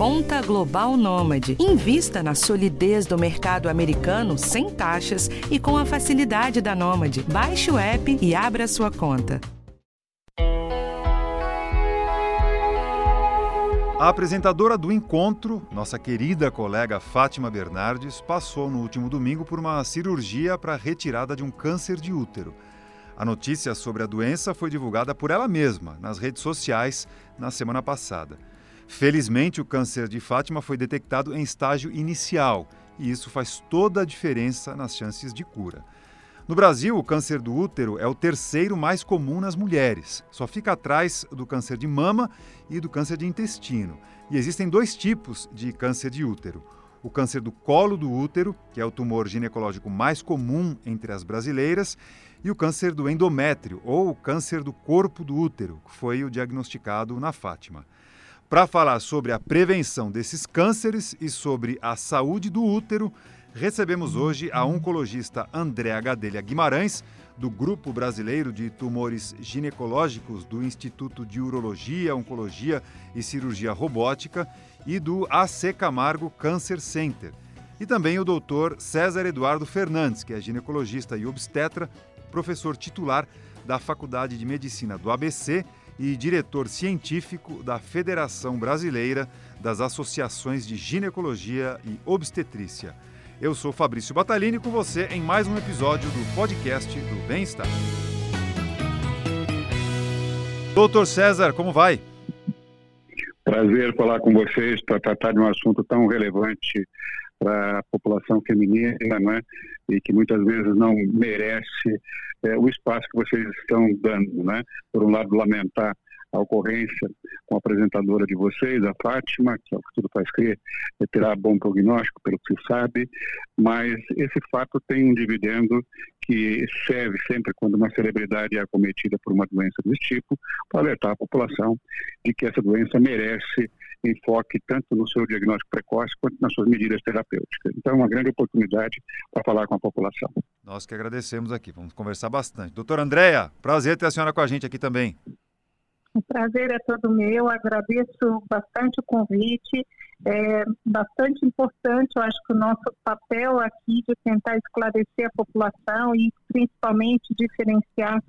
Conta Global Nômade. Invista na solidez do mercado americano sem taxas e com a facilidade da Nômade. Baixe o app e abra sua conta. A apresentadora do encontro, nossa querida colega Fátima Bernardes, passou no último domingo por uma cirurgia para retirada de um câncer de útero. A notícia sobre a doença foi divulgada por ela mesma nas redes sociais na semana passada. Felizmente, o câncer de Fátima foi detectado em estágio inicial e isso faz toda a diferença nas chances de cura. No Brasil, o câncer do útero é o terceiro mais comum nas mulheres. Só fica atrás do câncer de mama e do câncer de intestino. E existem dois tipos de câncer de útero. O câncer do colo do útero, que é o tumor ginecológico mais comum entre as brasileiras, e o câncer do endométrio, ou câncer do corpo do útero, que foi o diagnosticado na Fátima. Para falar sobre a prevenção desses cânceres e sobre a saúde do útero, recebemos hoje a oncologista Andréa Gadelha Guimarães, do Grupo Brasileiro de Tumores Ginecológicos do Instituto de Urologia, Oncologia e Cirurgia Robótica e do AC Camargo Cancer Center. E também o doutor César Eduardo Fernandes, que é ginecologista e obstetra, professor titular da Faculdade de Medicina do ABC e diretor científico da Federação Brasileira das Associações de Ginecologia e Obstetrícia. Eu sou Fabrício Batalini com você em mais um episódio do podcast do Bem-Estar. Doutor César, como vai? Prazer falar com vocês para tratar de um assunto tão relevante para a população feminina, né? E que muitas vezes não merece é, o espaço que vocês estão dando, né? Por um lado, lamentar a ocorrência com a apresentadora de vocês, a Fátima, que é o que tudo faz crer, é, terá bom prognóstico, pelo que se sabe, mas esse fato tem um dividendo que serve sempre quando uma celebridade é acometida por uma doença desse tipo, para alertar a população de que essa doença merece enfoque tanto no seu diagnóstico precoce quanto nas suas medidas terapêuticas. Então, é uma grande oportunidade para falar com a população. Nós que agradecemos aqui, vamos conversar bastante. Doutora Andréia, prazer ter a senhora com a gente aqui também. O prazer é todo meu, agradeço bastante o convite, é bastante importante, eu acho que o nosso papel aqui de tentar esclarecer a população e principalmente diferenciar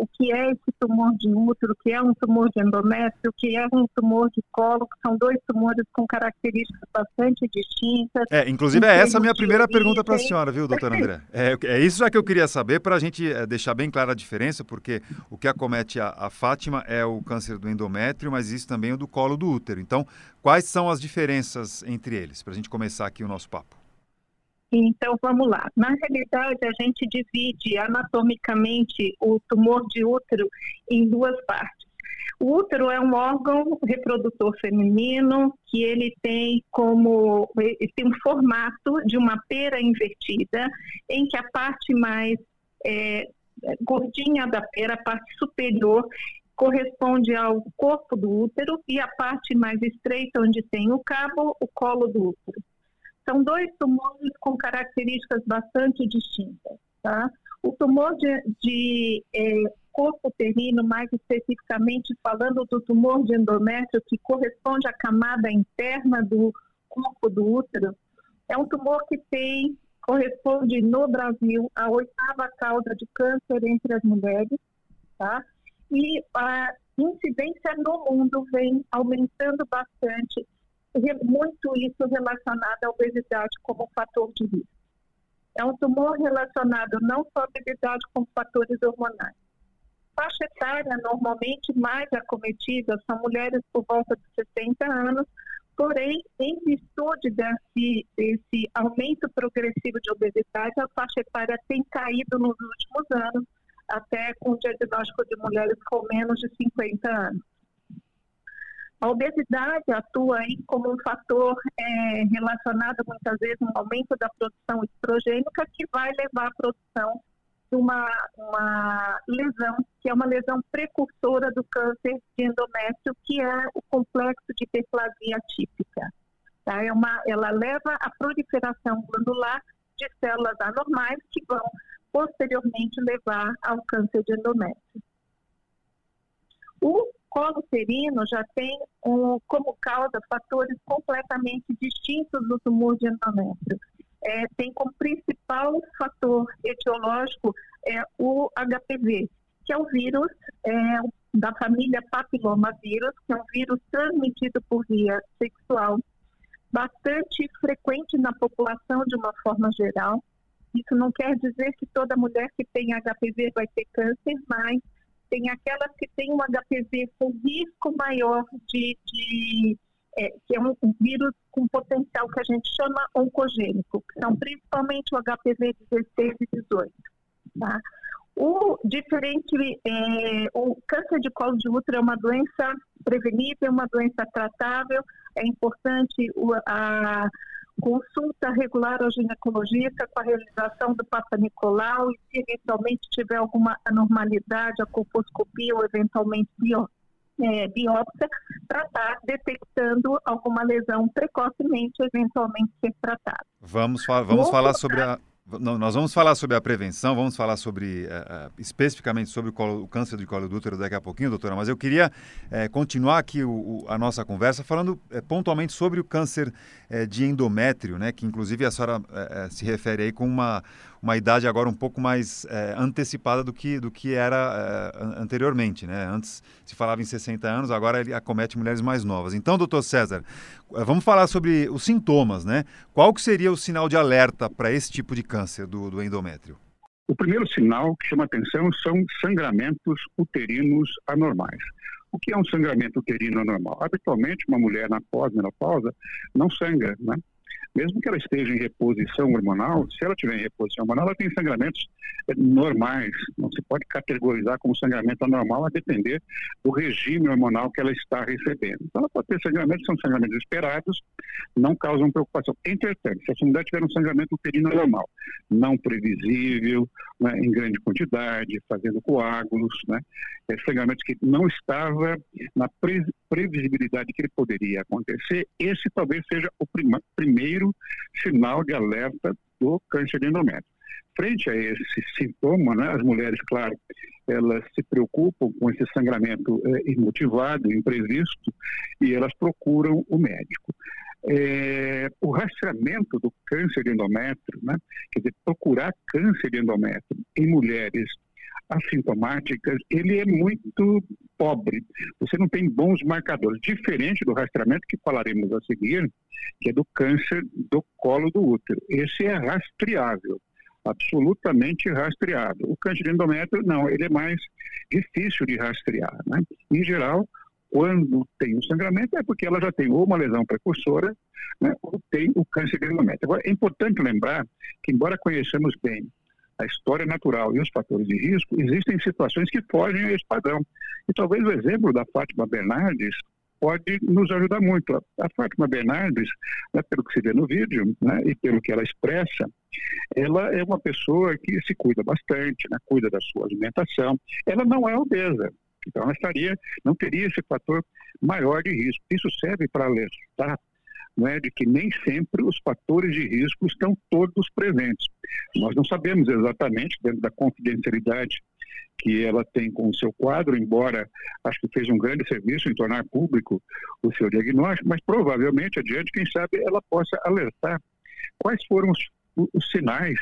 o que é esse tumor de útero, o que é um tumor de endométrio, o que é um tumor de colo, que são dois tumores com características bastante distintas. É, inclusive é essa a minha primeira pergunta para a senhora, viu, doutora André? É, é isso já que eu queria saber para a gente é, deixar bem clara a diferença, porque o que acomete a, a Fátima é o câncer do endométrio, mas isso também é o do colo do útero. Então, quais são as diferenças entre eles, para a gente começar aqui o nosso papo? Então, vamos lá. Na realidade, a gente divide anatomicamente o tumor de útero em duas partes. O útero é um órgão reprodutor feminino que ele tem como tem um formato de uma pera invertida, em que a parte mais é, gordinha da pera, a parte superior, corresponde ao corpo do útero e a parte mais estreita, onde tem o cabo, o colo do útero. São dois tumores com características bastante distintas. Tá? O tumor de, de é, corpo uterino, mais especificamente falando do tumor de endométrio, que corresponde à camada interna do corpo do útero, é um tumor que tem, corresponde no Brasil à oitava causa de câncer entre as mulheres, tá? E a incidência no mundo vem aumentando bastante muito isso relacionado à obesidade como fator de risco. É um tumor relacionado não só à obesidade, como fatores hormonais. Faixa etária normalmente mais acometida são mulheres por volta de 60 anos, porém, em virtude desse, desse aumento progressivo de obesidade, a faixa etária tem caído nos últimos anos, até com diagnóstico de mulheres com menos de 50 anos. A obesidade atua aí como um fator é, relacionado muitas vezes um aumento da produção estrogênica que vai levar à produção de uma, uma lesão, que é uma lesão precursora do câncer de endométrio, que é o complexo de hiperplasia típica. Tá? É uma, ela leva à proliferação glandular de células anormais que vão posteriormente levar ao câncer de endométrio. O colo uterino já tem um, como causa fatores completamente distintos do tumor de endométrio. É, tem como principal fator etiológico é, o HPV, que é o vírus é, da família papilomavírus, que é um vírus transmitido por via sexual, bastante frequente na população de uma forma geral. Isso não quer dizer que toda mulher que tem HPV vai ter câncer, mas tem aquelas que têm um HPV com risco maior de, de é, que é um, vírus com potencial que a gente chama oncogênico, que são principalmente o HPV 16 e 18. Tá? O diferente, é, o câncer de colo de útero é uma doença prevenível, uma doença tratável. É importante o, a consulta regular ao ginecologista com a realização do Papa Nicolau e se eventualmente tiver alguma anormalidade, a colposcopia ou eventualmente é, biópsia, para estar detectando alguma lesão precocemente, eventualmente ser tratada. Vamos, vamos falar sobre a nós vamos falar sobre a prevenção, vamos falar sobre uh, especificamente sobre o, colo, o, câncer de colo do útero daqui a pouquinho, doutora, mas eu queria uh, continuar aqui o, o, a nossa conversa falando uh, pontualmente sobre o câncer de endométrio, né, que inclusive a senhora se refere aí com uma, uma idade agora um pouco mais é, antecipada do que, do que era é, anteriormente. Né? Antes se falava em 60 anos, agora ele acomete mulheres mais novas. Então, doutor César, é, vamos falar sobre os sintomas. Né? Qual que seria o sinal de alerta para esse tipo de câncer do, do endométrio? O primeiro sinal que chama atenção são sangramentos uterinos anormais. O que é um sangramento uterino anormal? Habitualmente, uma mulher na pós-menopausa não sangra, né? Mesmo que ela esteja em reposição hormonal, se ela estiver em reposição hormonal, ela tem sangramentos eh, normais. Não se pode categorizar como sangramento anormal a depender do regime hormonal que ela está recebendo. Então, ela pode ter sangramentos, são sangramentos esperados, não causam preocupação. Entretanto, se a mulher tiver um sangramento uterino normal, não previsível, né, em grande quantidade, fazendo coágulos, né, é, sangramentos que não estava na pre previsibilidade que ele poderia acontecer, esse talvez seja o primeiro sinal de alerta do câncer de endométrio. Frente a esse sintoma, né, as mulheres, claro, elas se preocupam com esse sangramento é, imotivado, imprevisto, e elas procuram o médico. É, o rastreamento do câncer de endométrio, né, quer dizer, procurar câncer de endométrio em mulheres assintomáticas, ele é muito pobre. Você não tem bons marcadores, diferente do rastreamento que falaremos a seguir, que é do câncer do colo do útero. Esse é rastreável, absolutamente rastreável. O câncer de endométrio, não, ele é mais difícil de rastrear. Né? Em geral, quando tem o sangramento, é porque ela já tem ou uma lesão precursora, né, ou tem o câncer de endométrio. Agora, é importante lembrar que, embora conheçamos bem a história natural e os fatores de risco, existem situações que fogem a esse padrão. E talvez o exemplo da Fátima Bernardes pode nos ajudar muito. A Fátima Bernardes, né, pelo que se vê no vídeo né, e pelo que ela expressa, ela é uma pessoa que se cuida bastante, né, cuida da sua alimentação. Ela não é obesa, então ela estaria, não teria esse fator maior de risco. Isso serve para alertar é, de que nem sempre os fatores de risco estão todos presentes. Nós não sabemos exatamente, dentro da confidencialidade que ela tem com o seu quadro, embora acho que fez um grande serviço em tornar público o seu diagnóstico, mas provavelmente adiante, quem sabe, ela possa alertar quais foram os os sinais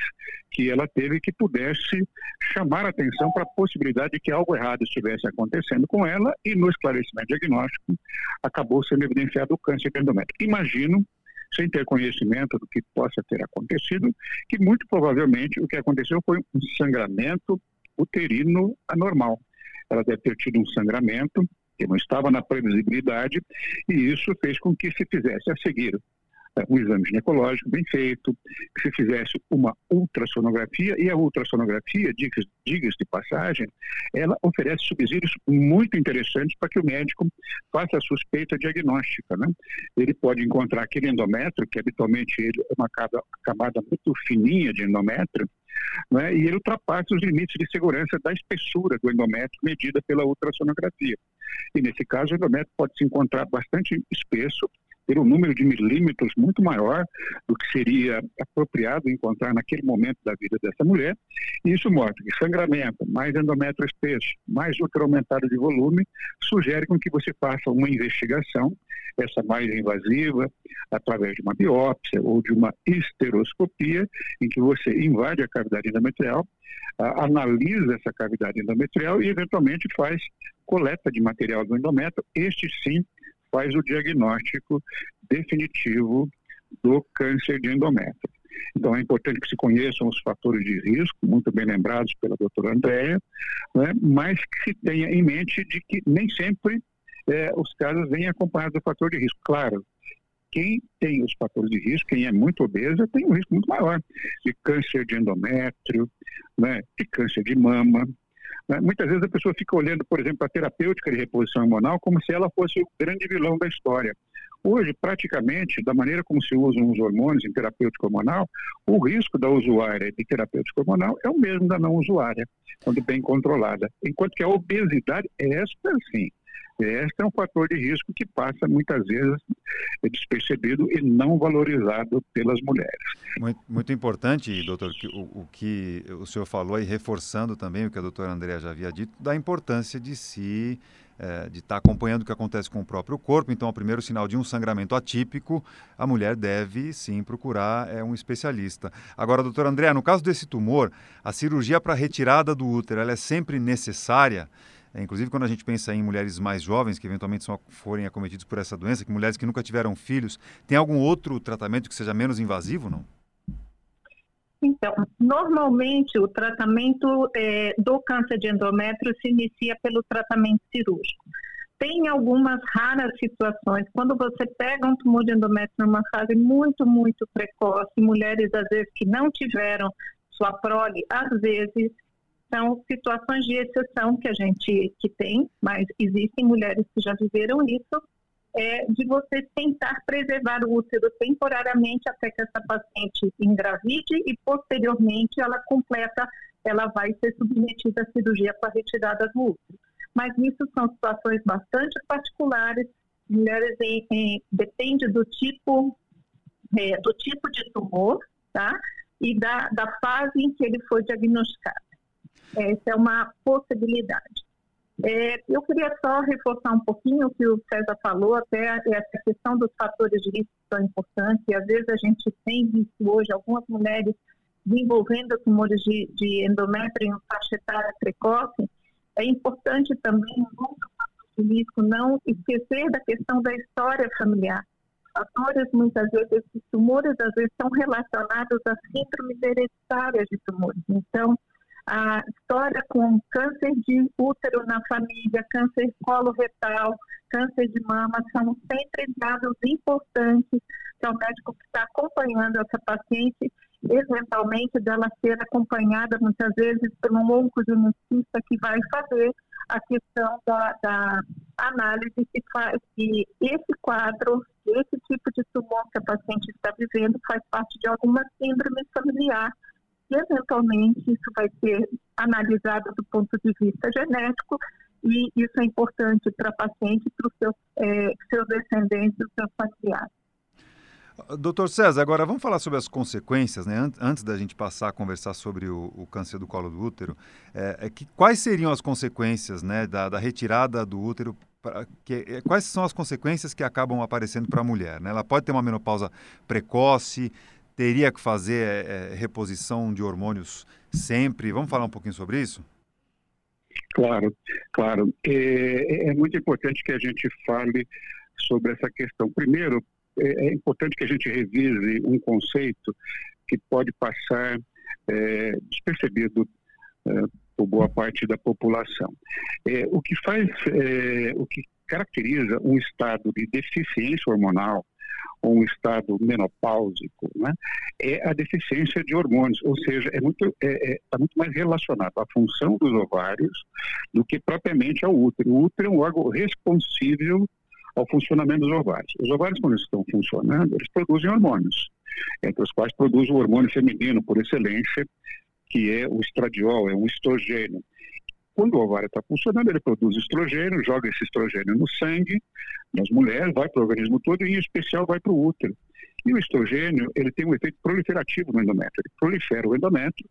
que ela teve que pudesse chamar a atenção para a possibilidade de que algo errado estivesse acontecendo com ela e no esclarecimento diagnóstico acabou sendo evidenciado o câncer de endométrio. Imagino, sem ter conhecimento do que possa ter acontecido, que muito provavelmente o que aconteceu foi um sangramento uterino anormal. Ela deve ter tido um sangramento que não estava na previsibilidade e isso fez com que se fizesse a seguir um exame ginecológico bem feito, que se fizesse uma ultrassonografia, e a ultrassonografia, diga-se de passagem, ela oferece subsídios muito interessantes para que o médico faça a suspeita diagnóstica. Né? Ele pode encontrar aquele endométrio, que habitualmente é uma camada muito fininha de endométrio, né? e ele ultrapassa os limites de segurança da espessura do endométrio medida pela ultrassonografia. E nesse caso, o endométrio pode se encontrar bastante espesso, ter um número de milímetros muito maior do que seria apropriado encontrar naquele momento da vida dessa mulher. E isso mostra que sangramento, mais endométrio espesso, mais útero aumentado de volume, sugere com que você faça uma investigação, essa mais invasiva, através de uma biópsia ou de uma esteroscopia, em que você invade a cavidade endometrial, analisa essa cavidade endometrial e, eventualmente, faz coleta de material do endométrio. Este, sim, faz o diagnóstico definitivo do câncer de endométrio. Então, é importante que se conheçam os fatores de risco, muito bem lembrados pela doutora Andréa, né, mas que se tenha em mente de que nem sempre é, os casos vêm acompanhados do fator de risco. Claro, quem tem os fatores de risco, quem é muito obesa, tem um risco muito maior de câncer de endométrio, né, de câncer de mama, né? Muitas vezes a pessoa fica olhando, por exemplo, a terapêutica de reposição hormonal como se ela fosse o grande vilão da história. Hoje, praticamente, da maneira como se usam os hormônios em terapêutica hormonal, o risco da usuária de terapêutica hormonal é o mesmo da não usuária, quando bem controlada. Enquanto que a obesidade, esta sim, este é um fator de risco que passa muitas vezes despercebido e não valorizado pelas mulheres. Muito, muito importante, doutor, o, o, que o senhor falou e reforçando também o que a doutora Andréa já havia dito, da importância de se é, de estar tá acompanhando o que acontece com o próprio corpo. Então, o primeiro sinal de um sangramento atípico, a mulher deve sim procurar é, um especialista. Agora, doutora Andréa, no caso desse tumor, a cirurgia para retirada do útero, ela é sempre necessária? É, inclusive, quando a gente pensa em mulheres mais jovens que eventualmente são, forem acometidas por essa doença, que mulheres que nunca tiveram filhos, tem algum outro tratamento que seja menos invasivo, não? Então, normalmente o tratamento é, do câncer de endométrio se inicia pelo tratamento cirúrgico. Tem algumas raras situações, quando você pega um tumor de endométrio numa fase muito, muito precoce, mulheres às vezes que não tiveram sua prole, às vezes são situações de exceção que a gente que tem, mas existem mulheres que já viveram isso, é de você tentar preservar o útero temporariamente até que essa paciente engravide e posteriormente ela completa, ela vai ser submetida à cirurgia para retirada do útero. Mas isso são situações bastante particulares, mulheres em, em, depende do tipo é, do tipo de tumor, tá? E da, da fase em que ele foi diagnosticado. Essa é uma possibilidade. É, eu queria só reforçar um pouquinho o que o César falou, até essa questão dos fatores de risco são importantes, e às vezes a gente tem visto hoje algumas mulheres desenvolvendo tumores de, de endométrio em faixa etária precoce, é importante também, no de risco, não esquecer da questão da história familiar. Fatores, muitas vezes, esses tumores, às vezes, estão relacionados a síndromes hereditárias de tumores. Então, a história com câncer de útero na família, câncer coloretal, câncer de mama, são sempre dados importantes para o médico que está acompanhando essa paciente, eventualmente dela ser acompanhada muitas vezes por um oncogeneticista que vai fazer a questão da, da análise se faz que esse quadro, esse tipo de tumor que a paciente está vivendo faz parte de alguma síndrome familiar eventualmente isso vai ser analisado do ponto de vista genético e isso é importante para paciente para os seus, é, descendentes, os seus familiares. Doutor César, agora vamos falar sobre as consequências, né? Antes da gente passar a conversar sobre o, o câncer do colo do útero, é, é, que, quais seriam as consequências né, da, da retirada do útero? Pra, que, é, quais são as consequências que acabam aparecendo para a mulher? Né? Ela pode ter uma menopausa precoce, teria que fazer é, reposição de hormônios sempre? Vamos falar um pouquinho sobre isso? Claro, claro. É, é muito importante que a gente fale sobre essa questão. Primeiro, é, é importante que a gente revise um conceito que pode passar é, despercebido é, por boa parte da população. É, o que faz, é, o que caracteriza um estado de deficiência hormonal um estado menopáusico, né, é a deficiência de hormônios, ou seja, é muito está é, é, tá muito mais relacionado à função dos ovários do que propriamente ao útero. O útero é um órgão responsível ao funcionamento dos ovários. Os ovários, quando estão funcionando, eles produzem hormônios, entre os quais produz o hormônio feminino por excelência, que é o estradiol, é um estrogênio. Quando o ovário está funcionando, ele produz estrogênio, joga esse estrogênio no sangue das mulheres, vai para o organismo todo e, em especial, vai para o útero. E o estrogênio, ele tem um efeito proliferativo no endométrio. Ele prolifera o endométrio.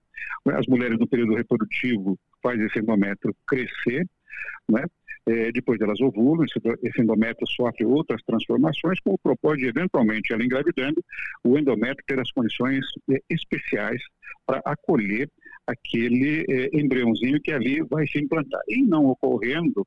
As mulheres no período reprodutivo faz esse endométrio crescer, né? É, depois elas ovulam, esse endométrio sofre outras transformações, com o propósito de, eventualmente, ela engravidando, o endométrio ter as condições é, especiais para acolher aquele é, embriãozinho que ali vai se implantar. E não ocorrendo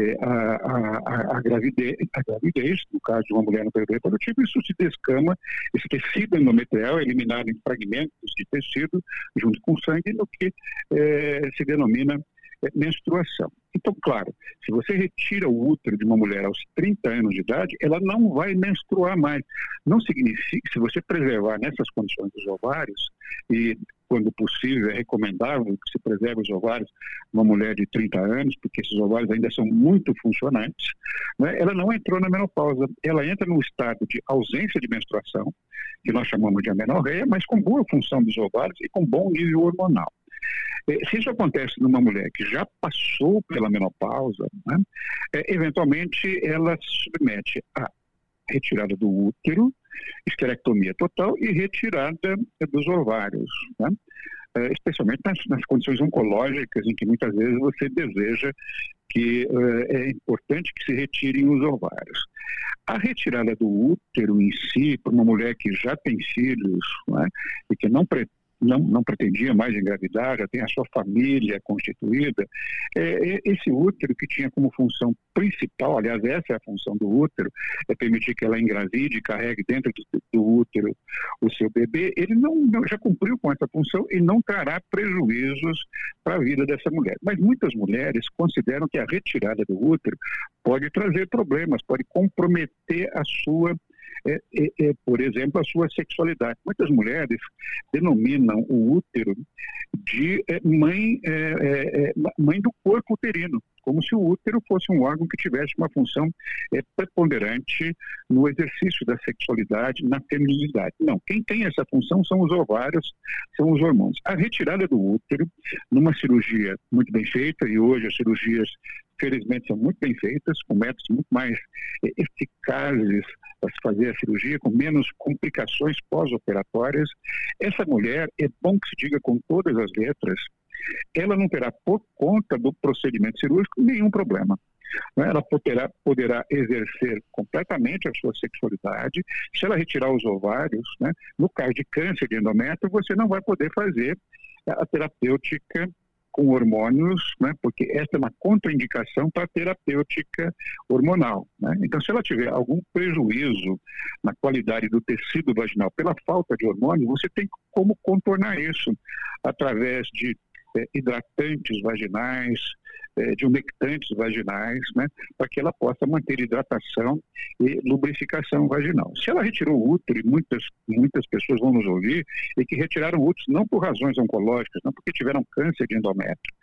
é, a, a, a, gravidez, a gravidez, no caso de uma mulher no período reprodutivo, isso se descama, esse tecido endometrial é eliminado em fragmentos de tecido, junto com sangue, no que é, se denomina é, menstruação. Então, claro, se você retira o útero de uma mulher aos 30 anos de idade, ela não vai menstruar mais. Não significa, se você preservar nessas condições os ovários, e quando possível é recomendável que se preserve os ovários uma mulher de 30 anos, porque esses ovários ainda são muito funcionantes, né? ela não entrou na menopausa. Ela entra no estado de ausência de menstruação, que nós chamamos de amenorreia, mas com boa função dos ovários e com bom nível hormonal. É, se isso acontece numa mulher que já passou pela menopausa, né, é, eventualmente ela se submete à retirada do útero, esterectomia total e retirada dos ovários, né? é, especialmente nas, nas, condições oncológicas em que muitas vezes você deseja que é, é importante que se retirem os ovários. A retirada do útero em si, para uma mulher que já tem filhos né, e que não pretende não, não pretendia mais engravidar, já tem a sua família constituída, é, é, esse útero que tinha como função principal, aliás, essa é a função do útero, é permitir que ela engravide carregue dentro do, do útero o seu bebê, ele não, não, já cumpriu com essa função e não trará prejuízos para a vida dessa mulher. Mas muitas mulheres consideram que a retirada do útero pode trazer problemas, pode comprometer a sua é, é, é, por exemplo, a sua sexualidade. Muitas mulheres denominam o útero de é, mãe, é, mãe do corpo uterino, como se o útero fosse um órgão que tivesse uma função preponderante no exercício da sexualidade, na feminilidade. Não, quem tem essa função são os ovários, são os hormônios. A retirada do útero, numa cirurgia muito bem feita, e hoje as cirurgias felizmente são muito bem feitas, com métodos muito mais eficazes para se fazer a cirurgia, com menos complicações pós-operatórias. Essa mulher, é bom que se diga com todas as letras, ela não terá, por conta do procedimento cirúrgico, nenhum problema. Né? Ela poderá, poderá exercer completamente a sua sexualidade. Se ela retirar os ovários, né? no caso de câncer de endométrio, você não vai poder fazer a terapêutica com hormônios, né, porque esta é uma contraindicação para a terapêutica hormonal. Né? Então, se ela tiver algum prejuízo na qualidade do tecido vaginal pela falta de hormônio, você tem como contornar isso através de é, hidratantes vaginais, é, de umectantes vaginais, né, para que ela possa manter hidratação e lubrificação vaginal. Se ela retirou o útero, e muitas, muitas pessoas vão nos ouvir, e que retiraram úteros não por razões oncológicas, não porque tiveram câncer de endométrio.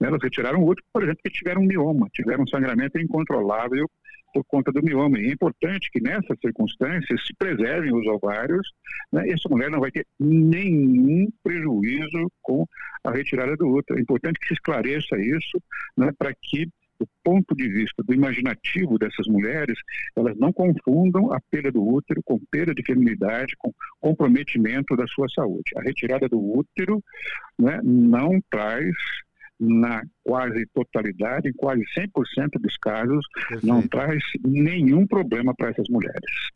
Né, elas retiraram útero, por exemplo, porque tiveram mioma, tiveram sangramento incontrolável por conta do mioma. E é importante que nessas circunstâncias se preservem os ovários, né? essa mulher não vai ter nenhum prejuízo com a retirada do útero. É importante que se esclareça isso né, para que do ponto de vista do imaginativo dessas mulheres, elas não confundam a perda do útero com perda de feminilidade, com comprometimento da sua saúde. A retirada do útero né, não traz na quase totalidade, em quase 100% dos casos, Perfeito. não traz nenhum problema para essas mulheres.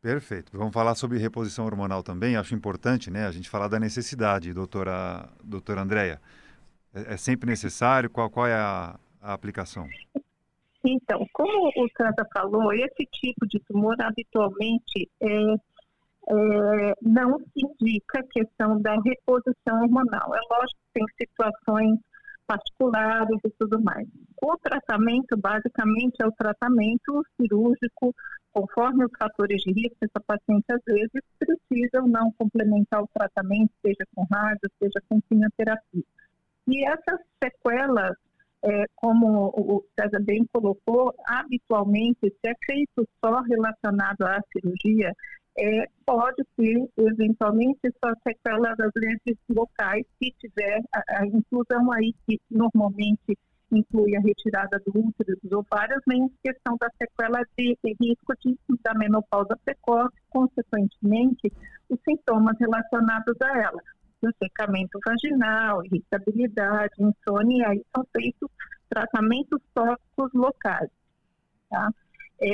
Perfeito. Vamos falar sobre reposição hormonal também. Acho importante, né, a gente falar da necessidade, doutora, doutora Andréia. É, é sempre necessário? Qual, qual é a, a aplicação? Então, como o Santa falou, esse tipo de tumor habitualmente é é, não se indica a questão da reposição hormonal. É lógico que tem situações particulares e tudo mais. O tratamento, basicamente, é o tratamento cirúrgico, conforme os fatores de risco, essa paciente às vezes precisa ou não complementar o tratamento, seja com rádio, seja com quimioterapia. E essas sequelas, é, como o César bem colocou, habitualmente, se é feito só relacionado à cirurgia, é, pode ter, eventualmente, só sequelas das lentes locais, se tiver a, a, inclusão aí, que normalmente inclui a retirada do útero dos ovários, nem questão da sequela de, de risco de, da menopausa precoce, consequentemente, os sintomas relacionados a ela. O secamento vaginal, irritabilidade, insônia, aí são feitos tratamentos tóxicos locais. Tá? É,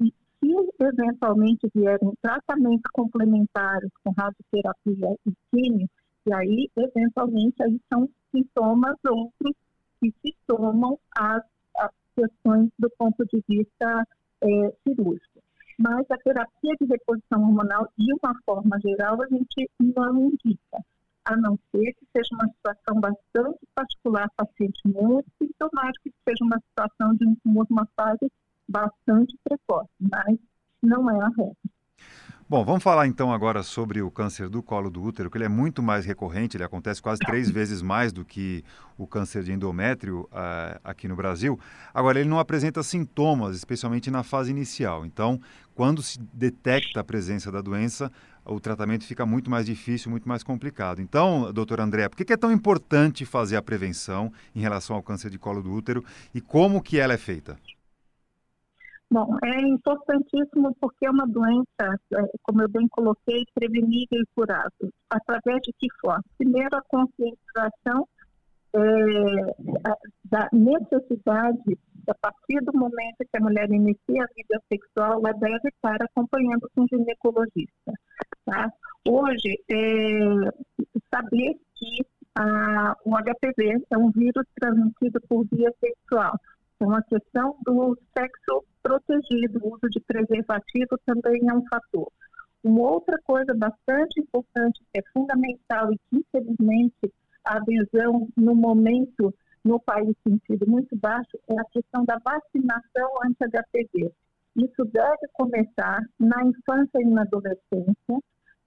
e se eventualmente vierem tratamentos complementares com radioterapia e químio, e aí, eventualmente, aí são sintomas outros que se somam às, às questões do ponto de vista é, cirúrgico. Mas a terapia de reposição hormonal, de uma forma geral, a gente não indica, a não ser que seja uma situação bastante particular, paciente muito sintomático, que seja uma situação de um uma fase bastante precoce, mas não é a regra. Bom, vamos falar então agora sobre o câncer do colo do útero, que ele é muito mais recorrente, ele acontece quase três vezes mais do que o câncer de endométrio uh, aqui no Brasil. Agora, ele não apresenta sintomas, especialmente na fase inicial. Então, quando se detecta a presença da doença, o tratamento fica muito mais difícil, muito mais complicado. Então, doutor André, por que é tão importante fazer a prevenção em relação ao câncer de colo do útero e como que ela é feita? Bom, é importantíssimo porque é uma doença, é, como eu bem coloquei, prevenível e curável. Através de que forma? Primeiro, a conscientização é, da necessidade, a partir do momento que a mulher inicia a vida sexual, ela deve estar acompanhando com um ginecologista. Tá? Hoje, é, saber que a, o HPV é um vírus transmitido por via sexual. Então, a questão do sexo protegido, o uso de preservativo também é um fator. Uma outra coisa bastante importante, que é fundamental e que, infelizmente, a adesão no momento no país tem sido muito baixo, é a questão da vacinação anti-HPV. Isso deve começar na infância e na adolescência.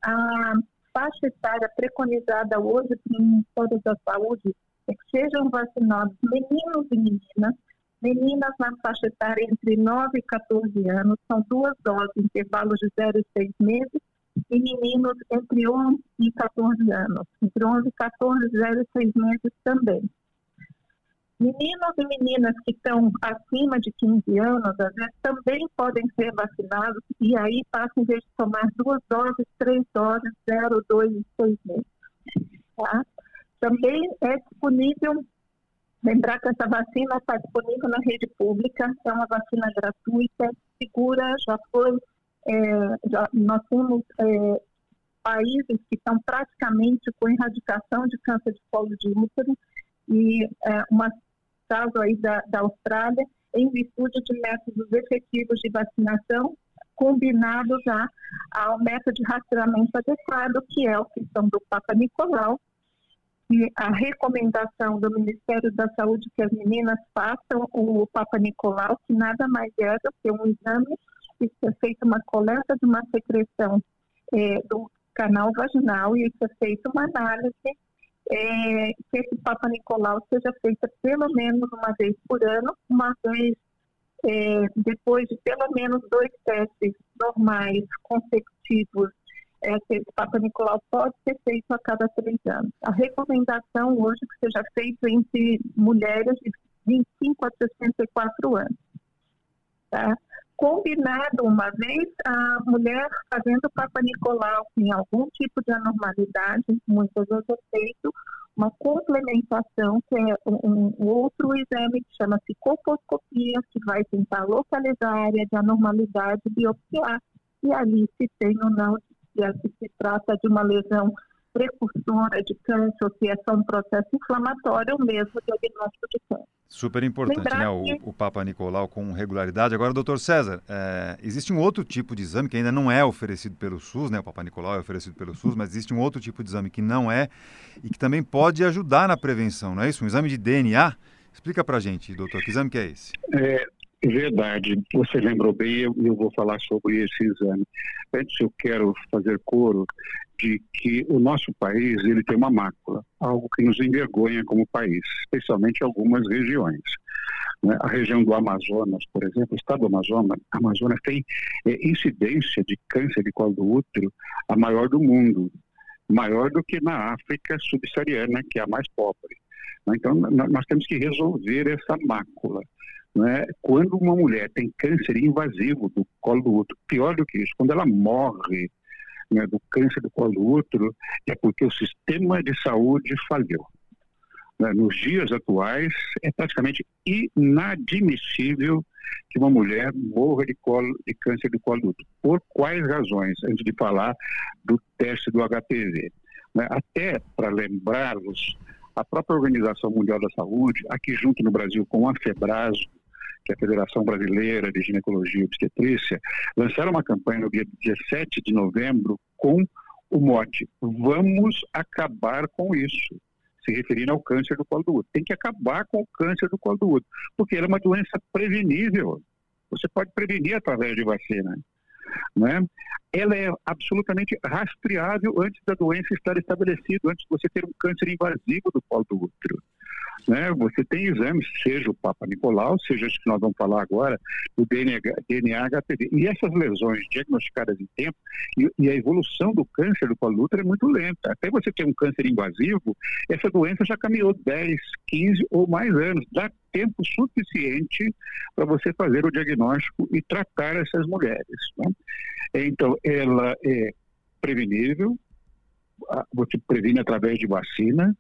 A faixa etária preconizada hoje pelo Ministério da Saúde é que sejam vacinados meninos e meninas Meninas na faixa etária entre 9 e 14 anos, são duas doses, intervalos de 0 e 6 meses, e meninos entre 11 e 14 anos, entre 11 e 14, 0 e 6 meses também. Meninos e meninas que estão acima de 15 anos, às vezes, também podem ser vacinados e aí passam, em vez de tomar duas doses, três doses, 0, 2 e 6 meses. Tá? Também é disponível Lembrar que essa vacina está disponível na rede pública, é uma vacina gratuita, segura, já foi, é, já, nós temos é, países que estão praticamente com erradicação de câncer de colo de útero e é, um caso aí da, da Austrália, em virtude de métodos efetivos de vacinação combinados a, ao método de rastreamento adequado, que é a questão do Papa Nicolau, a recomendação do Ministério da Saúde que as meninas façam o Papa Nicolau, que nada mais é do que um exame que é feita uma coleta de uma secreção é, do canal vaginal e isso é feita uma análise é, que esse Papa Nicolau seja feita pelo menos uma vez por ano, uma vez é, depois de pelo menos dois testes normais consecutivos esse Papa Nicolau pode ser feito a cada três anos. A recomendação hoje é que seja feito entre mulheres de 25 a 64 anos. Tá? Combinado uma vez, a mulher fazendo Papa Nicolau em algum tipo de anormalidade, muitas vezes é feito uma complementação, que é um, um outro exame que chama-se colposcopia, que vai tentar localizar a área de anormalidade biopsiar e ali se tem ou não se se trata de uma lesão precursora de câncer ou se é só um processo inflamatório ou mesmo diagnóstico de câncer. Super importante, Lembrar né? O, o, Papa Nicolau com regularidade. Agora, doutor César, é, existe um outro tipo de exame que ainda não é oferecido pelo SUS, né? O Papa Nicolau é oferecido pelo SUS, mas existe um outro tipo de exame que não é e que também pode ajudar na prevenção, não é isso? Um exame de DNA. Explica pra gente, doutor, que exame que é esse? É, Verdade, você lembrou bem, eu, eu vou falar sobre esse exame. Antes eu quero fazer coro de que o nosso país ele tem uma mácula, algo que nos envergonha como país, especialmente algumas regiões. Né? A região do Amazonas, por exemplo, o estado do Amazonas, Amazonas tem é, incidência de câncer de colo do útero a maior do mundo, maior do que na África subsaariana, que é a mais pobre. Né? Então, nós temos que resolver essa mácula. Né? Quando uma mulher tem câncer invasivo do colo do útero, pior do que isso, quando ela morre né, do câncer do colo do útero, é porque o sistema de saúde falhou. Né? Nos dias atuais, é praticamente inadmissível que uma mulher morra de, colo, de câncer do colo do útero. Por quais razões? Antes de falar do teste do HPV. Né? Até para lembrá-los, a própria Organização Mundial da Saúde, aqui junto no Brasil com a FEBRASO, que é a Federação Brasileira de Ginecologia e Obstetrícia, lançaram uma campanha no dia 17 de novembro com o mote Vamos acabar com isso, se referindo ao câncer do colo do útero. Tem que acabar com o câncer do colo do útero, porque ele é uma doença prevenível. Você pode prevenir através de vacina. Né? Ela é absolutamente rastreável antes da doença estar estabelecida, antes de você ter um câncer invasivo do colo do útero. Né? Você tem exames, seja o Papa Nicolau, seja os que nós vamos falar agora, o DNA, DNA HPV. E essas lesões diagnosticadas em tempo, e, e a evolução do câncer do colo do útero é muito lenta. Até você ter um câncer invasivo, essa doença já caminhou 10, 15 ou mais anos. Dá tempo suficiente para você fazer o diagnóstico e tratar essas mulheres. Né? Então, ela é prevenível, você previne através de vacina,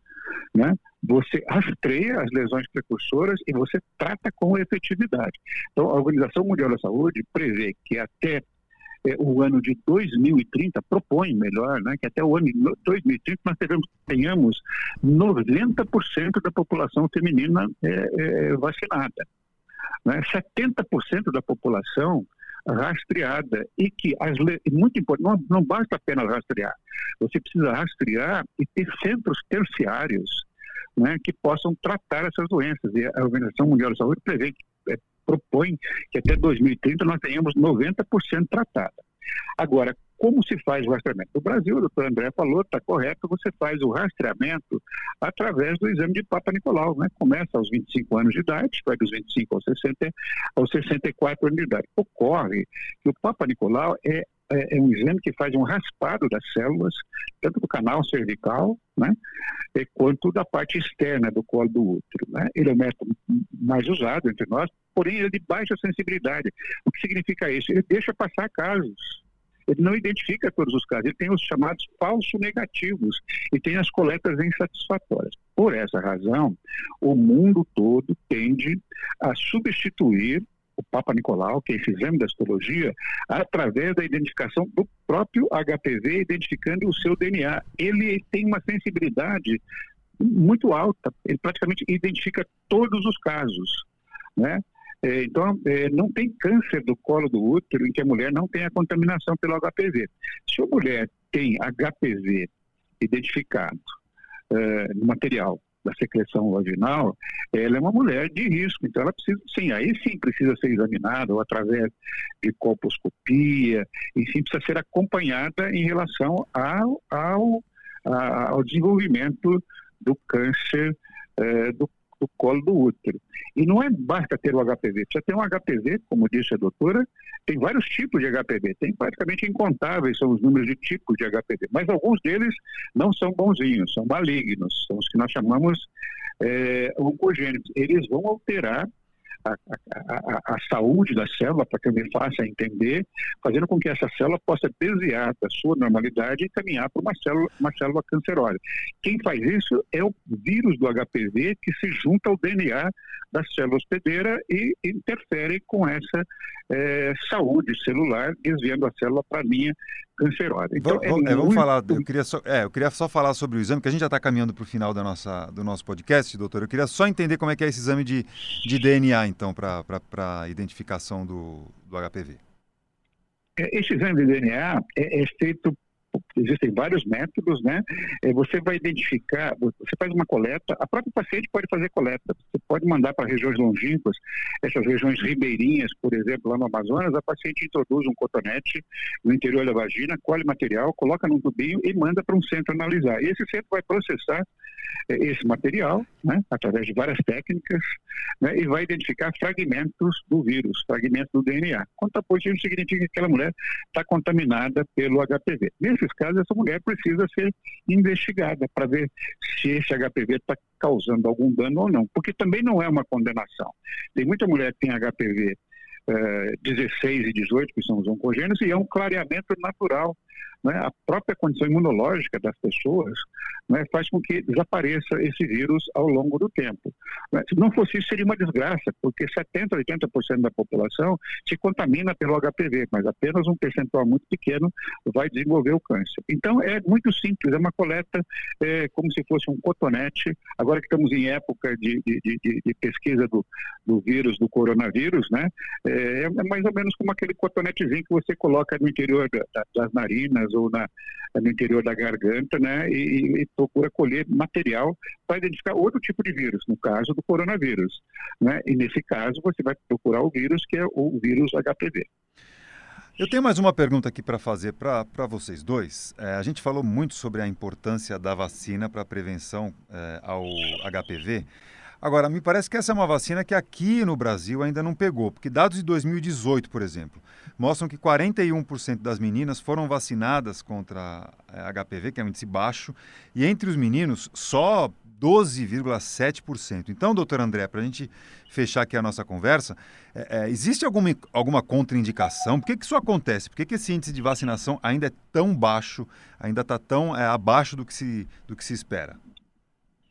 né? Você rastreia as lesões precursoras e você trata com efetividade. Então, a Organização Mundial da Saúde prevê que até é, o ano de 2030, propõe melhor, né, que até o ano de 2030 nós teremos, tenhamos 90% da população feminina é, é, vacinada. Né, 70% da população rastreada e que as muito importante não, não basta apenas rastrear. Você precisa rastrear e ter centros terciários né, que possam tratar essas doenças. E a Organização Mundial da Saúde prevê é, propõe que até 2030 nós tenhamos 90% tratada agora como se faz o rastreamento? No Brasil, o doutor André falou, está correto, você faz o rastreamento através do exame de Papa Nicolau, né? Começa aos 25 anos de idade, vai dos 25 aos, 60, aos 64 anos de idade. Ocorre que o Papa Nicolau é, é, é um exame que faz um raspado das células, tanto do canal cervical, né? quanto da parte externa do colo do útero. Né? Ele é o método mais usado entre nós, porém ele é de baixa sensibilidade. O que significa isso? Ele deixa passar casos ele não identifica todos os casos, ele tem os chamados falsos negativos e tem as coletas insatisfatórias. Por essa razão, o mundo todo tende a substituir o Papa Nicolau, que é esse exame da histologia, através da identificação do próprio HPV, identificando o seu DNA. Ele tem uma sensibilidade muito alta, ele praticamente identifica todos os casos, né? É, então, é, não tem câncer do colo do útero em que a mulher não tenha contaminação pelo HPV. Se a mulher tem HPV identificado é, no material da secreção vaginal, ela é uma mulher de risco, então ela precisa, sim, aí sim precisa ser examinada ou através de colposcopia, e sim precisa ser acompanhada em relação ao, ao, ao desenvolvimento do câncer é, do do colo do útero. E não é basta ter o HPV, precisa ter um HPV, como disse a doutora, tem vários tipos de HPV, tem praticamente incontáveis são os números de tipos de HPV, mas alguns deles não são bonzinhos, são malignos, são os que nós chamamos é, oncogênicos. Eles vão alterar a, a, a, saúde da célula, para que eu me faça entender, fazendo com que essa célula possa desviar da sua normalidade e caminhar para uma célula, uma célula cancerosa. Quem faz isso é o vírus do HPV que se junta ao DNA da célula hospedeira e interfere com essa é, saúde celular, desviando a célula para a linha cancerosa. Então, vamos, é, muito... vamos falar, eu queria, só, é, eu queria só falar sobre o exame, que a gente já está caminhando para o final da nossa, do nosso podcast, doutor. Eu queria só entender como é que é esse exame de, de DNA, então, para a identificação do, do HPV. É, esse exame de DNA é, é feito existem vários métodos, né? É, você vai identificar, você faz uma coleta, a própria paciente pode fazer coleta, você pode mandar para regiões longínquas, essas regiões ribeirinhas, por exemplo, lá no Amazonas, a paciente introduz um cotonete no interior da vagina, colhe material, coloca num tubinho e manda para um centro analisar. E esse centro vai processar é, esse material, né, através de várias técnicas, né, e vai identificar fragmentos do vírus, fragmentos do DNA. Quando está positivo, significa que aquela mulher está contaminada pelo HPV. Nesses casos, essa mulher precisa ser investigada para ver se esse HPV está causando algum dano ou não, porque também não é uma condenação. Tem muita mulher que tem HPV 16 e 18, que são os oncogênios, e é um clareamento natural né, a própria condição imunológica das pessoas né, faz com que desapareça esse vírus ao longo do tempo. Né, se não fosse isso, seria uma desgraça, porque 70%, 80% da população se contamina pelo HPV, mas apenas um percentual muito pequeno vai desenvolver o câncer. Então, é muito simples, é uma coleta é, como se fosse um cotonete. Agora que estamos em época de, de, de, de pesquisa do, do, vírus, do coronavírus, né, é, é, mais ou menos como aquele cotonetezinho que você coloca no interior da, das narinas ou na, no interior da garganta, né, e, e procura colher material para identificar outro tipo de vírus, no caso do coronavírus, né, e nesse caso você vai procurar o vírus que é o vírus HPV. Eu tenho mais uma pergunta aqui para fazer para vocês dois. É, a gente falou muito sobre a importância da vacina para a prevenção é, ao HPV. Agora, me parece que essa é uma vacina que aqui no Brasil ainda não pegou, porque dados de 2018, por exemplo, mostram que 41% das meninas foram vacinadas contra HPV, eh, que é um índice baixo, e entre os meninos, só 12,7%. Então, doutor André, para a gente fechar aqui a nossa conversa, é, é, existe alguma, alguma contraindicação? Por que, que isso acontece? Por que, que esse índice de vacinação ainda é tão baixo, ainda está tão é, abaixo do que, se, do que se espera?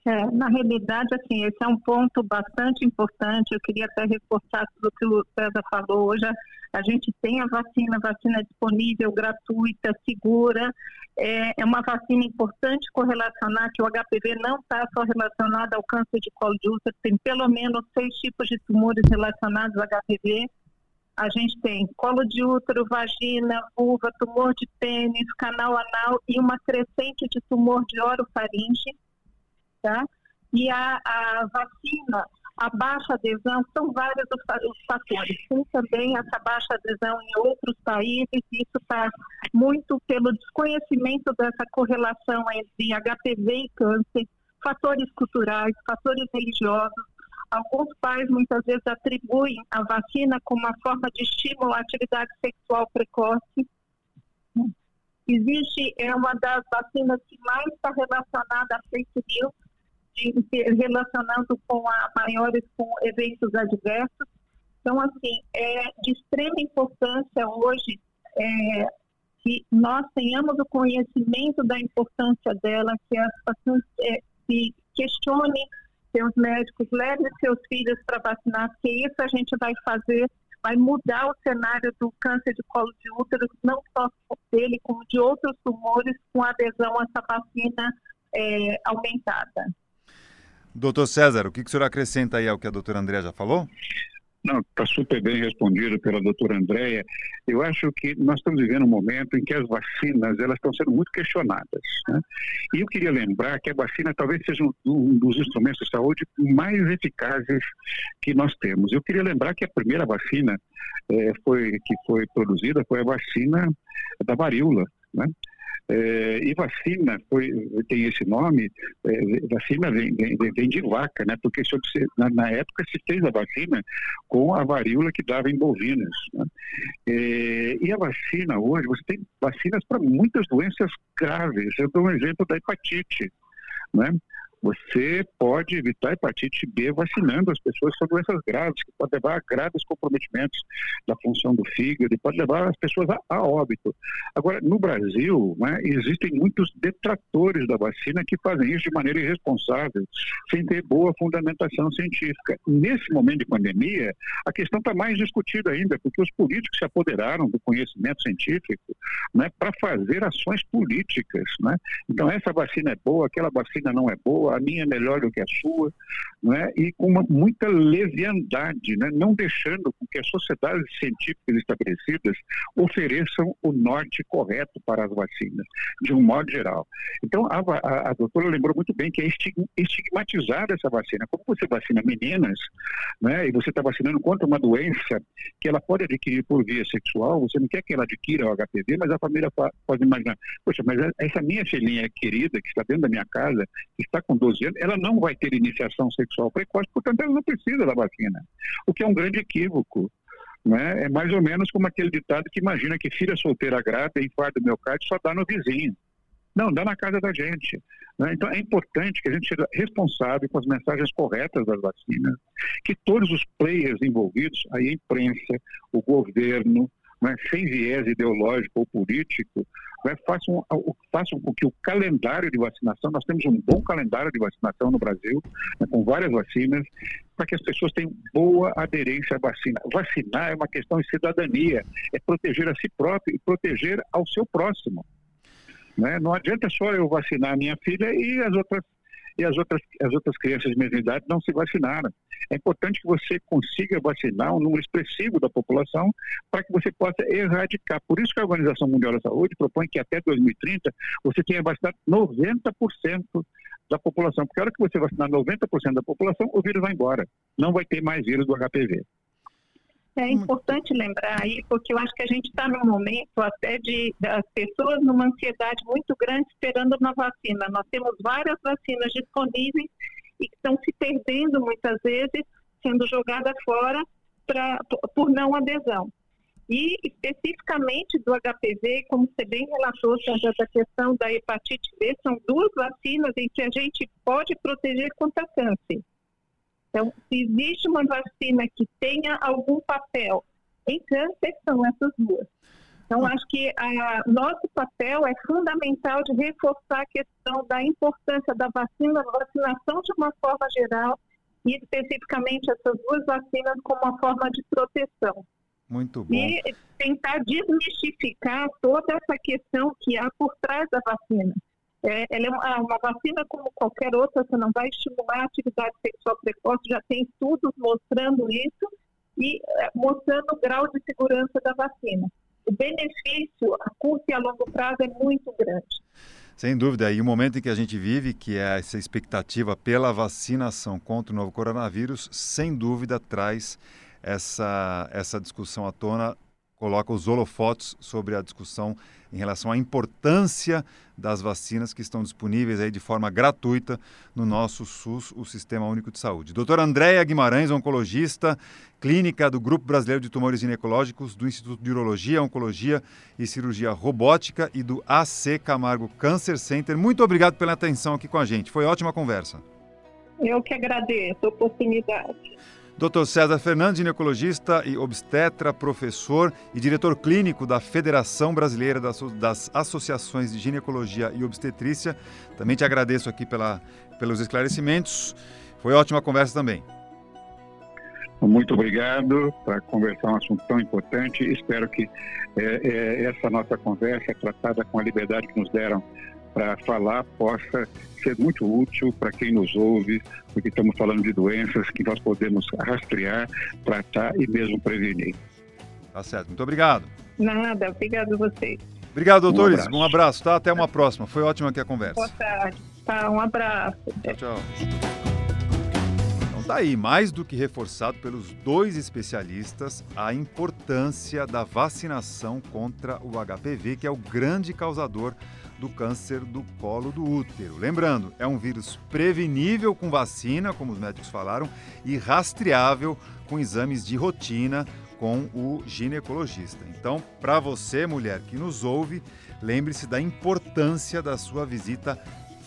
É, na realidade, assim, esse é um ponto bastante importante. Eu queria até reforçar tudo que o César falou. Hoje a gente tem a vacina, a vacina disponível, gratuita, segura. É, é uma vacina importante correlacionar que o HPV não está só relacionado ao câncer de colo de útero, tem pelo menos seis tipos de tumores relacionados ao HPV. A gente tem colo de útero, vagina, vulva, tumor de pênis, canal anal e uma crescente de tumor de orofaringe tá? E a, a vacina, a baixa adesão, são vários os, fatores. Tem também essa baixa adesão em outros países, isso está muito pelo desconhecimento dessa correlação entre HPV e câncer, fatores culturais, fatores religiosos. Alguns pais muitas vezes atribuem a vacina como uma forma de estímulo à atividade sexual precoce. Existe, é uma das vacinas que mais está relacionada a fake news, relacionando com a maiores com eventos adversos. Então, assim, é de extrema importância hoje é, que nós tenhamos o conhecimento da importância dela, que as pacientes é, se questionem, que os médicos levem seus filhos para vacinar, porque isso a gente vai fazer, vai mudar o cenário do câncer de colo de útero, não só dele, como de outros tumores, com adesão a essa vacina é, aumentada. Doutor César, o que, que o senhor acrescenta aí ao que a doutora Andréa já falou? Não, está super bem respondido pela doutora Andréia. Eu acho que nós estamos vivendo um momento em que as vacinas elas estão sendo muito questionadas. Né? E eu queria lembrar que a vacina talvez seja um, um, dos instrumentos de saúde mais eficazes que nós temos. Eu queria lembrar que a primeira vacina é, foi, que foi produzida foi a vacina da varíola. Né? É, e vacina foi, tem esse nome, é, vacina vem, vem, vem, de vaca, né? Porque se, na, na, época se fez a vacina com a varíola que dava em bovinas. Né? É, e a vacina hoje, você tem vacinas para muitas doenças graves. Eu dou um exemplo da hepatite. Né? Você pode evitar hepatite B vacinando as pessoas com doenças graves, que pode levar a graves comprometimentos da função do fígado e pode levar as pessoas a, a óbito. Agora, no Brasil, né, existem muitos detratores da vacina que fazem isso de maneira irresponsável, sem ter boa fundamentação científica. Nesse momento de pandemia, a questão está mais discutida ainda, porque os políticos se apoderaram do conhecimento científico né, para fazer ações políticas. Né? Então, essa vacina é boa, aquela vacina não é boa, a minha é melhor do que a sua, não é? e com uma, muita leviandade, né? não deixando que as sociedades científicas estabelecidas ofereçam o norte correto para as vacinas, de um modo geral. Então, a, a, a doutora lembrou muito bem que é estigmatizada essa vacina. Como você vacina meninas, né? e você está vacinando contra uma doença que ela pode adquirir por via sexual, você não quer que ela adquira o HPV, mas a família pode imaginar, poxa, mas essa minha filhinha querida, que está dentro da minha casa, que está com 12 anos, ela não vai ter iniciação sexual precoce, portanto ela não precisa da vacina. O que é um grande equívoco. Né? É mais ou menos como aquele ditado que imagina que filha solteira grávida, infarto do miocárdio, só dá no vizinho. Não, dá na casa da gente. Né? Então é importante que a gente seja responsável com as mensagens corretas das vacinas, que todos os players envolvidos, a imprensa, o governo, né, sem viés ideológico ou político, né, façam, façam com que o calendário de vacinação, nós temos um bom calendário de vacinação no Brasil, né, com várias vacinas, para que as pessoas tenham boa aderência à vacina. Vacinar é uma questão de cidadania, é proteger a si próprio e proteger ao seu próximo. Né? Não adianta só eu vacinar minha filha e as outras e as outras, as outras crianças de mesma idade não se vacinaram. É importante que você consiga vacinar um número expressivo da população para que você possa erradicar. Por isso que a Organização Mundial da Saúde propõe que até 2030 você tenha vacinado 90% da população. Porque a hora que você vacinar 90% da população, o vírus vai embora. Não vai ter mais vírus do HPV. É importante lembrar aí, porque eu acho que a gente está num momento até de das pessoas numa ansiedade muito grande esperando uma vacina. Nós temos várias vacinas disponíveis e que estão se perdendo muitas vezes, sendo jogadas fora pra, por não adesão. E especificamente do HPV, como você bem relatou, Sandra, da questão da hepatite B, são duas vacinas em que a gente pode proteger contra câncer. Então, se existe uma vacina que tenha algum papel em câncer, são essas duas. Então, acho que a, nosso papel é fundamental de reforçar a questão da importância da vacina, da vacinação de uma forma geral e especificamente essas duas vacinas como uma forma de proteção. Muito bom. E tentar desmistificar toda essa questão que há por trás da vacina. É, ela é uma, ah, uma, vacina como qualquer outra, você não vai estimular a atividade sexual precoce, já tem estudos mostrando isso e é, mostrando o grau de segurança da vacina. O benefício a curto e a longo prazo é muito grande. Sem dúvida, e o momento em que a gente vive, que é essa expectativa pela vacinação contra o novo coronavírus, sem dúvida traz essa, essa discussão à tona coloca os holofotes sobre a discussão em relação à importância das vacinas que estão disponíveis aí de forma gratuita no nosso SUS, o Sistema Único de Saúde. Doutora Andréia Guimarães, oncologista, clínica do Grupo Brasileiro de Tumores Ginecológicos, do Instituto de Urologia, Oncologia e Cirurgia Robótica e do AC Camargo Cancer Center. Muito obrigado pela atenção aqui com a gente. Foi ótima conversa. Eu que agradeço a oportunidade. Dr. César Fernandes, ginecologista e obstetra, professor e diretor clínico da Federação Brasileira das Associações de Ginecologia e Obstetrícia. Também te agradeço aqui pela, pelos esclarecimentos. Foi ótima conversa também. Muito obrigado para conversar um assunto tão importante. Espero que é, é, essa nossa conversa, tratada com a liberdade que nos deram para falar, possa ser muito útil para quem nos ouve, porque estamos falando de doenças que nós podemos rastrear, tratar e mesmo prevenir. Tá certo. Muito obrigado. Nada, obrigado a vocês. Obrigado, doutores. Um abraço, um abraço tá? Até uma próxima. Foi ótima aqui a conversa. Boa tarde. Tá, um abraço. Tchau, tchau. Então tá aí, mais do que reforçado pelos dois especialistas, a importância da vacinação contra o HPV, que é o grande causador do câncer do colo do útero. Lembrando, é um vírus prevenível com vacina, como os médicos falaram, e rastreável com exames de rotina com o ginecologista. Então, para você, mulher que nos ouve, lembre-se da importância da sua visita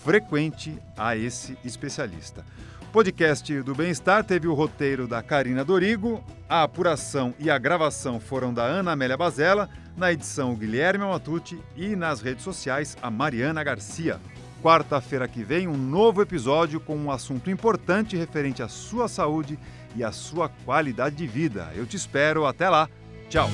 frequente a esse especialista. O podcast do Bem-Estar teve o roteiro da Karina Dorigo, a apuração e a gravação foram da Ana Amélia Bazella na edição, Guilherme Matucci e nas redes sociais, a Mariana Garcia. Quarta-feira que vem, um novo episódio com um assunto importante referente à sua saúde e à sua qualidade de vida. Eu te espero. Até lá. Tchau.